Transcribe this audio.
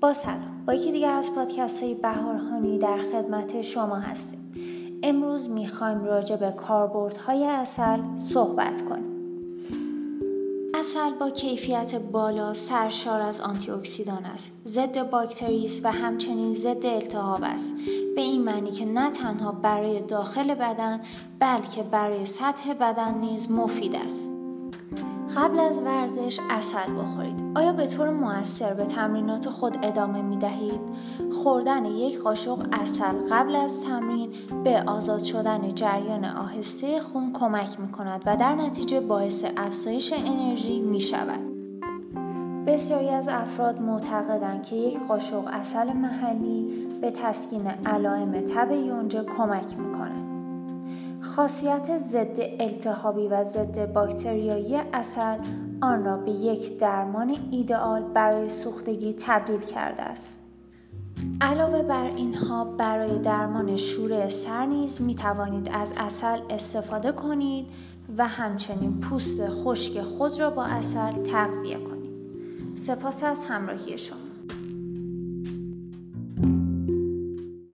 با سلام. با یکی دیگر از پادکست های بهارهانی در خدمت شما هستیم. امروز می‌خوایم راجع به کاربردهای اصل صحبت کنیم. اصل با کیفیت بالا سرشار از آنتی اکسیدان است. ضد باکتری است و همچنین ضد التهاب است. به این معنی که نه تنها برای داخل بدن بلکه برای سطح بدن نیز مفید است. قبل از ورزش اصل بخورید. آیا به طور موثر به تمرینات خود ادامه می دهید؟ خوردن یک قاشق اصل قبل از تمرین به آزاد شدن جریان آهسته خون کمک می کند و در نتیجه باعث افزایش انرژی می شود. بسیاری از افراد معتقدند که یک قاشق اصل محلی به تسکین علائم تب یونجه کمک می کند. خاصیت ضد التهابی و ضد باکتریایی اصل آن را به یک درمان ایدئال برای سوختگی تبدیل کرده است. علاوه بر اینها برای درمان شوره سر نیز می توانید از اصل استفاده کنید و همچنین پوست خشک خود را با اصل تغذیه کنید. سپاس از همراهی شما.